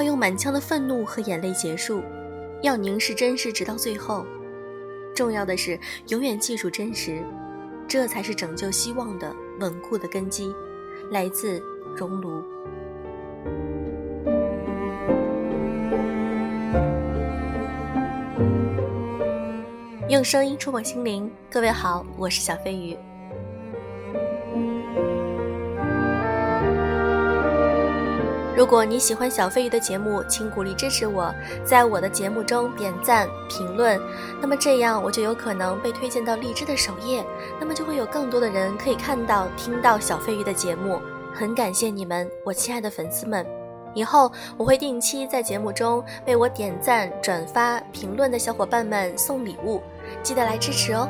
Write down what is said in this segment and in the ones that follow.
要用满腔的愤怒和眼泪结束，要凝视真实直到最后。重要的是，永远记住真实，这才是拯救希望的稳固的根基。来自熔炉。用声音触碰心灵，各位好，我是小飞鱼。如果你喜欢小飞鱼的节目，请鼓励支持我，在我的节目中点赞评论，那么这样我就有可能被推荐到荔枝的首页，那么就会有更多的人可以看到、听到小飞鱼的节目。很感谢你们，我亲爱的粉丝们。以后我会定期在节目中为我点赞、转发、评论的小伙伴们送礼物，记得来支持哦。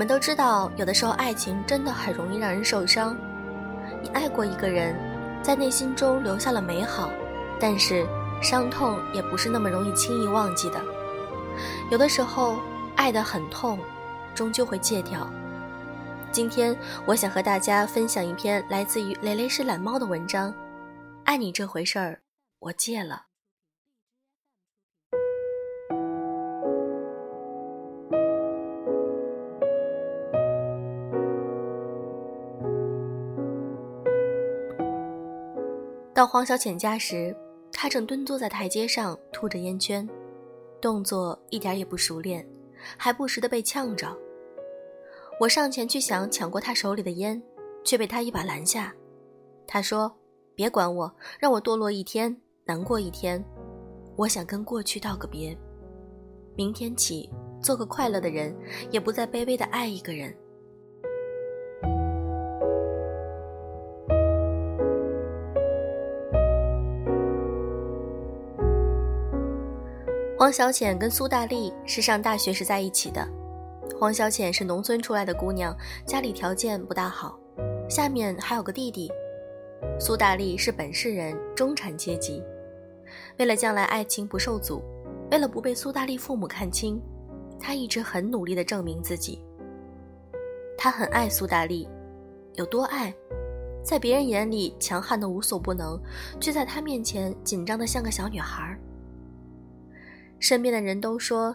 我们都知道，有的时候爱情真的很容易让人受伤。你爱过一个人，在内心中留下了美好，但是伤痛也不是那么容易轻易忘记的。有的时候，爱得很痛，终究会戒掉。今天，我想和大家分享一篇来自于蕾蕾是懒猫的文章，《爱你这回事儿，我戒了》。到黄小浅家时，他正蹲坐在台阶上吐着烟圈。动作一点也不熟练，还不时的被呛着。我上前去想抢过他手里的烟，却被他一把拦下。他说：“别管我，让我堕落一天，难过一天。我想跟过去道个别，明天起做个快乐的人，也不再卑微的爱一个人。”黄小浅跟苏大力是上大学时在一起的。黄小浅是农村出来的姑娘，家里条件不大好，下面还有个弟弟。苏大力是本市人，中产阶级。为了将来爱情不受阻，为了不被苏大力父母看清，他一直很努力地证明自己。他很爱苏大力，有多爱？在别人眼里强悍的无所不能，却在他面前紧张的像个小女孩。身边的人都说：“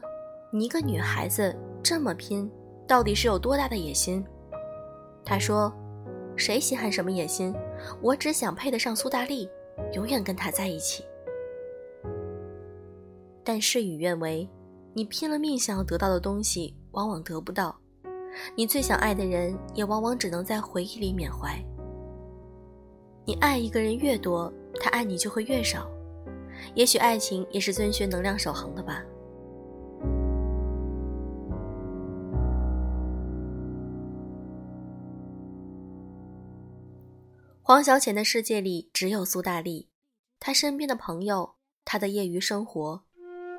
你一个女孩子这么拼，到底是有多大的野心？”他说：“谁稀罕什么野心？我只想配得上苏大力，永远跟他在一起。”但事与愿违，你拼了命想要得到的东西，往往得不到；你最想爱的人，也往往只能在回忆里缅怀。你爱一个人越多，他爱你就会越少。也许爱情也是遵循能量守恒的吧。黄小浅的世界里只有苏大力，他身边的朋友，他的业余生活，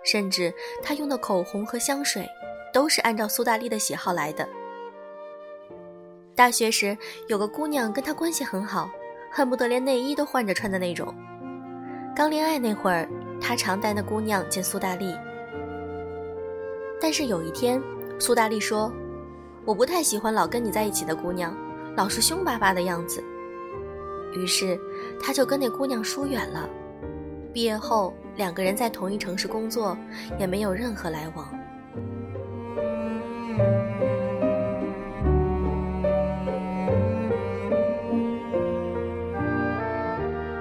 甚至他用的口红和香水，都是按照苏大力的喜好来的。大学时有个姑娘跟他关系很好，恨不得连内衣都换着穿的那种。刚恋爱那会儿，他常带那姑娘见苏大力。但是有一天，苏大力说：“我不太喜欢老跟你在一起的姑娘，老是凶巴巴的样子。”于是，他就跟那姑娘疏远了。毕业后，两个人在同一城市工作，也没有任何来往。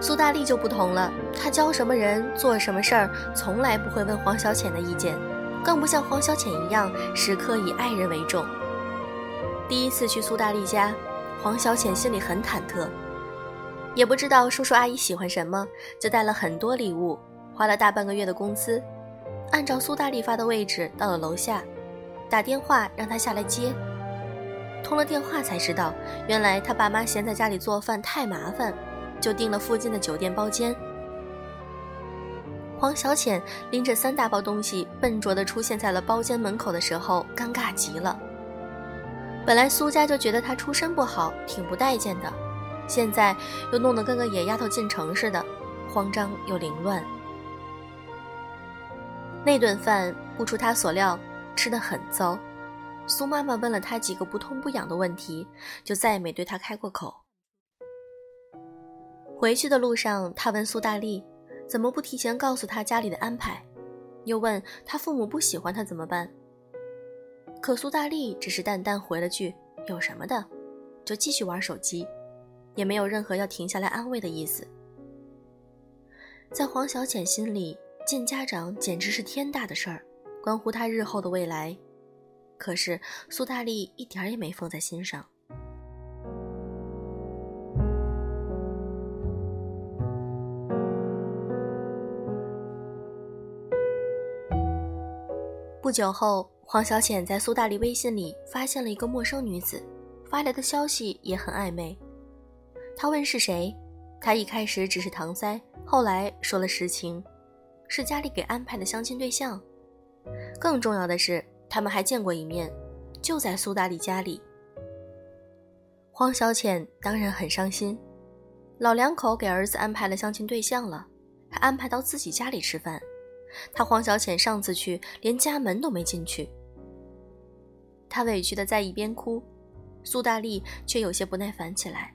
苏大力就不同了，他教什么人做什么事儿，从来不会问黄小浅的意见，更不像黄小浅一样时刻以爱人为重。第一次去苏大力家，黄小浅心里很忐忑，也不知道叔叔阿姨喜欢什么，就带了很多礼物，花了大半个月的工资，按照苏大力发的位置到了楼下，打电话让他下来接。通了电话才知道，原来他爸妈嫌在家里做饭太麻烦。就订了附近的酒店包间。黄小浅拎着三大包东西，笨拙地出现在了包间门口的时候，尴尬极了。本来苏家就觉得他出身不好，挺不待见的，现在又弄得跟个野丫头进城似的，慌张又凌乱。那顿饭不出他所料，吃得很糟。苏妈妈问了他几个不痛不痒的问题，就再也没对他开过口。回去的路上，他问苏大力，怎么不提前告诉他家里的安排，又问他父母不喜欢他怎么办。可苏大力只是淡淡回了句：“有什么的？”就继续玩手机，也没有任何要停下来安慰的意思。在黄小浅心里，见家长简直是天大的事儿，关乎他日后的未来。可是苏大力一点也没放在心上。不久后，黄小浅在苏大力微信里发现了一个陌生女子，发来的消息也很暧昧。她问是谁，他一开始只是搪塞，后来说了实情，是家里给安排的相亲对象。更重要的是，他们还见过一面，就在苏大力家里。黄小浅当然很伤心，老两口给儿子安排了相亲对象了，还安排到自己家里吃饭。他黄小浅上次去连家门都没进去，他委屈的在一边哭，苏大力却有些不耐烦起来。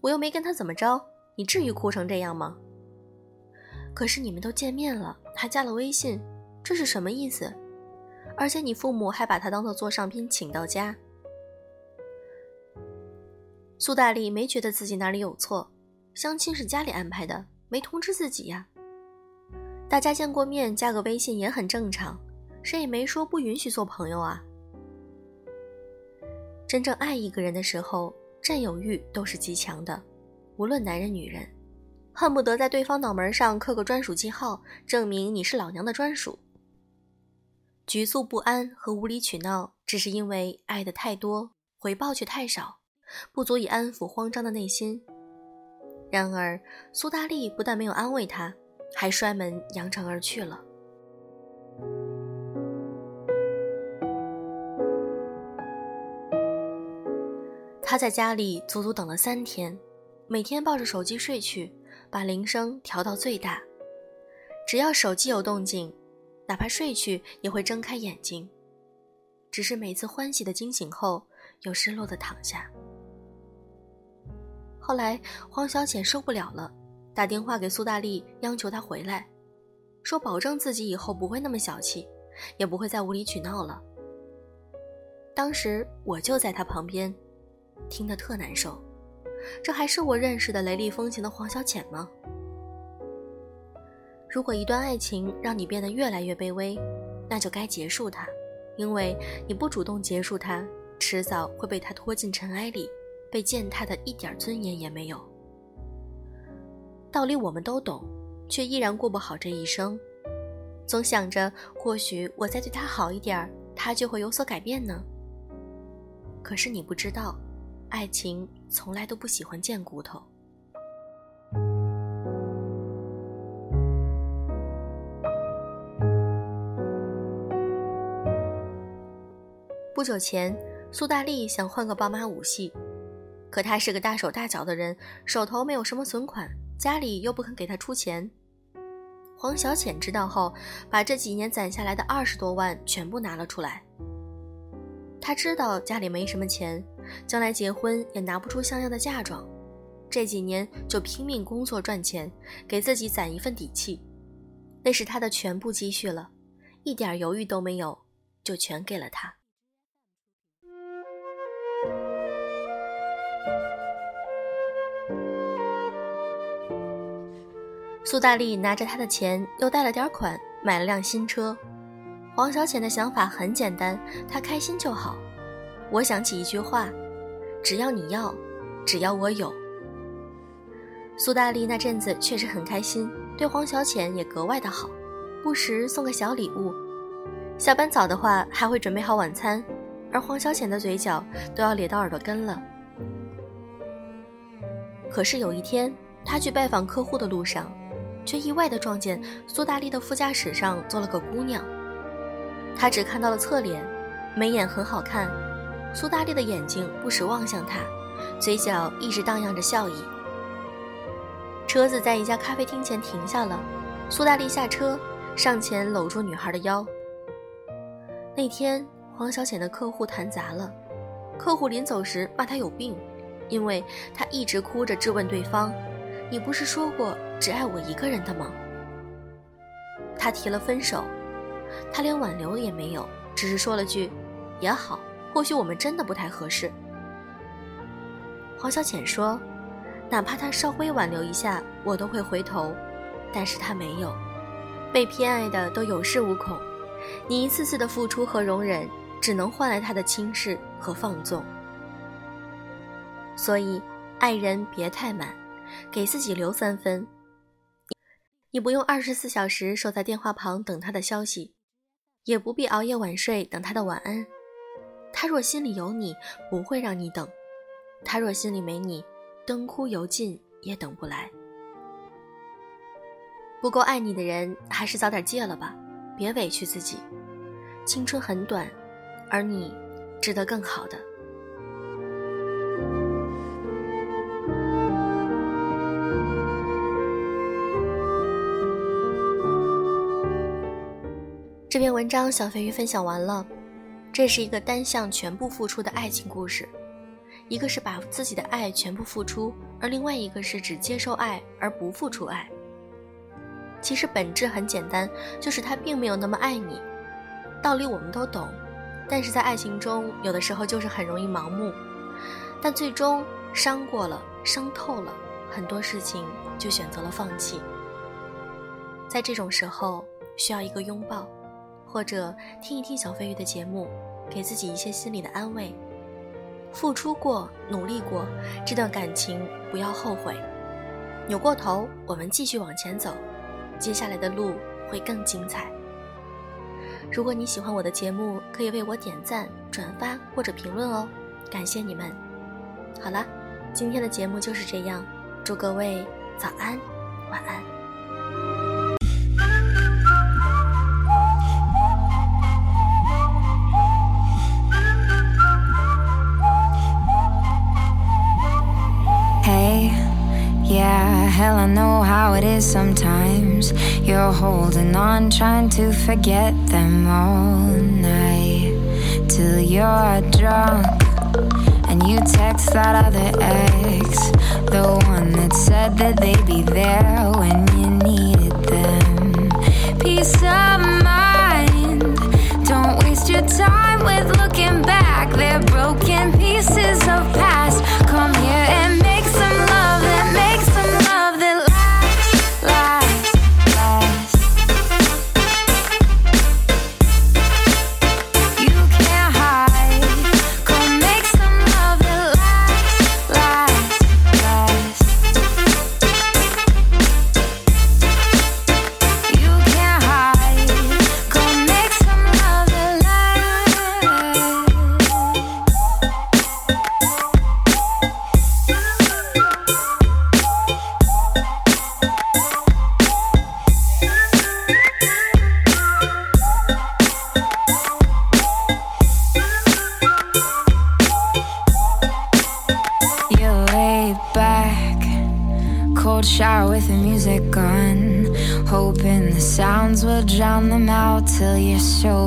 我又没跟他怎么着，你至于哭成这样吗？可是你们都见面了，还加了微信，这是什么意思？而且你父母还把他当做座上宾请到家。苏大力没觉得自己哪里有错，相亲是家里安排的，没通知自己呀。大家见过面，加个微信也很正常，谁也没说不允许做朋友啊。真正爱一个人的时候，占有欲都是极强的，无论男人女人，恨不得在对方脑门上刻个专属记号，证明你是老娘的专属。局促不安和无理取闹，只是因为爱的太多，回报却太少，不足以安抚慌张的内心。然而，苏大力不但没有安慰他。还摔门扬长而去了。他在家里足足等了三天，每天抱着手机睡去，把铃声调到最大。只要手机有动静，哪怕睡去也会睁开眼睛。只是每次欢喜的惊醒后，又失落的躺下。后来黄小浅受不了了。打电话给苏大力，央求他回来，说保证自己以后不会那么小气，也不会再无理取闹了。当时我就在他旁边，听得特难受。这还是我认识的雷厉风行的黄小浅吗？如果一段爱情让你变得越来越卑微，那就该结束它，因为你不主动结束它，迟早会被他拖进尘埃里，被践踏的一点尊严也没有。道理我们都懂，却依然过不好这一生，总想着或许我再对他好一点，他就会有所改变呢。可是你不知道，爱情从来都不喜欢贱骨头。不久前，苏大力想换个宝马五系，可他是个大手大脚的人，手头没有什么存款。家里又不肯给他出钱，黄小浅知道后，把这几年攒下来的二十多万全部拿了出来。他知道家里没什么钱，将来结婚也拿不出像样的嫁妆，这几年就拼命工作赚钱，给自己攒一份底气。那是他的全部积蓄了，一点犹豫都没有，就全给了他。苏大力拿着他的钱，又贷了点款，买了辆新车。黄小浅的想法很简单，他开心就好。我想起一句话：只要你要，只要我有。苏大力那阵子确实很开心，对黄小浅也格外的好，不时送个小礼物。下班早的话，还会准备好晚餐，而黄小浅的嘴角都要咧到耳朵根了。可是有一天，他去拜访客户的路上。却意外地撞见苏大力的副驾驶上坐了个姑娘，他只看到了侧脸，眉眼很好看。苏大力的眼睛不时望向他，嘴角一直荡漾着笑意。车子在一家咖啡厅前停下了，苏大力下车，上前搂住女孩的腰。那天黄小浅的客户谈砸了，客户临走时骂他有病，因为他一直哭着质问对方：“你不是说过只爱我一个人的吗？”他提了分手，他连挽留也没有，只是说了句：“也好，或许我们真的不太合适。”黄小浅说：“哪怕他稍微挽留一下，我都会回头。”但是他没有，被偏爱的都有恃无恐，你一次次的付出和容忍，只能换来他的轻视和放纵。所以，爱人别太满，给自己留三分。你不用二十四小时守在电话旁等他的消息，也不必熬夜晚睡等他的晚安。他若心里有你，不会让你等；他若心里没你，灯枯油尽也等不来。不够爱你的人，还是早点戒了吧，别委屈自己。青春很短，而你值得更好的。这篇文章小飞鱼分享完了，这是一个单向全部付出的爱情故事，一个是把自己的爱全部付出，而另外一个是只接受爱而不付出爱。其实本质很简单，就是他并没有那么爱你。道理我们都懂，但是在爱情中，有的时候就是很容易盲目。但最终伤过了，伤透了，很多事情就选择了放弃。在这种时候，需要一个拥抱，或者听一听小飞鱼的节目，给自己一些心理的安慰。付出过，努力过，这段感情不要后悔。扭过头，我们继续往前走。接下来的路会更精彩。如果你喜欢我的节目，可以为我点赞、转发或者评论哦，感谢你们。好了，今天的节目就是这样，祝各位早安、晚安。Hell, I know how it is sometimes. You're holding on, trying to forget them all night. Till you're drunk and you text that other ex. The one that said that they'd be there when you needed them. Peace of mind. Don't waste your time with looking back. They're broken pieces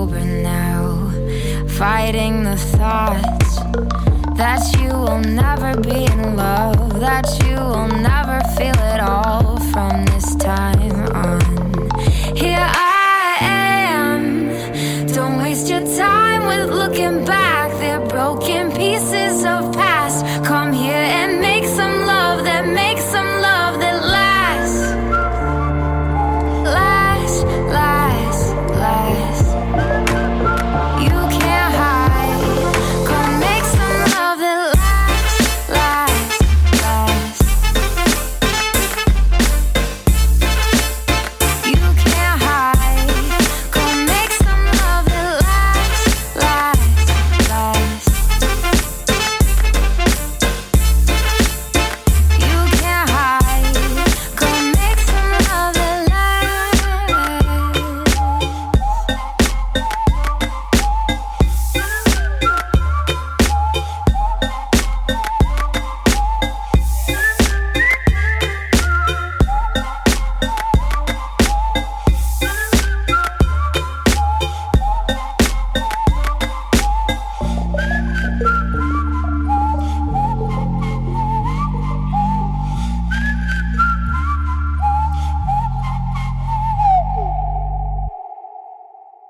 sober now. Fighting the thoughts that you will never be in love, that you will never feel it all from this time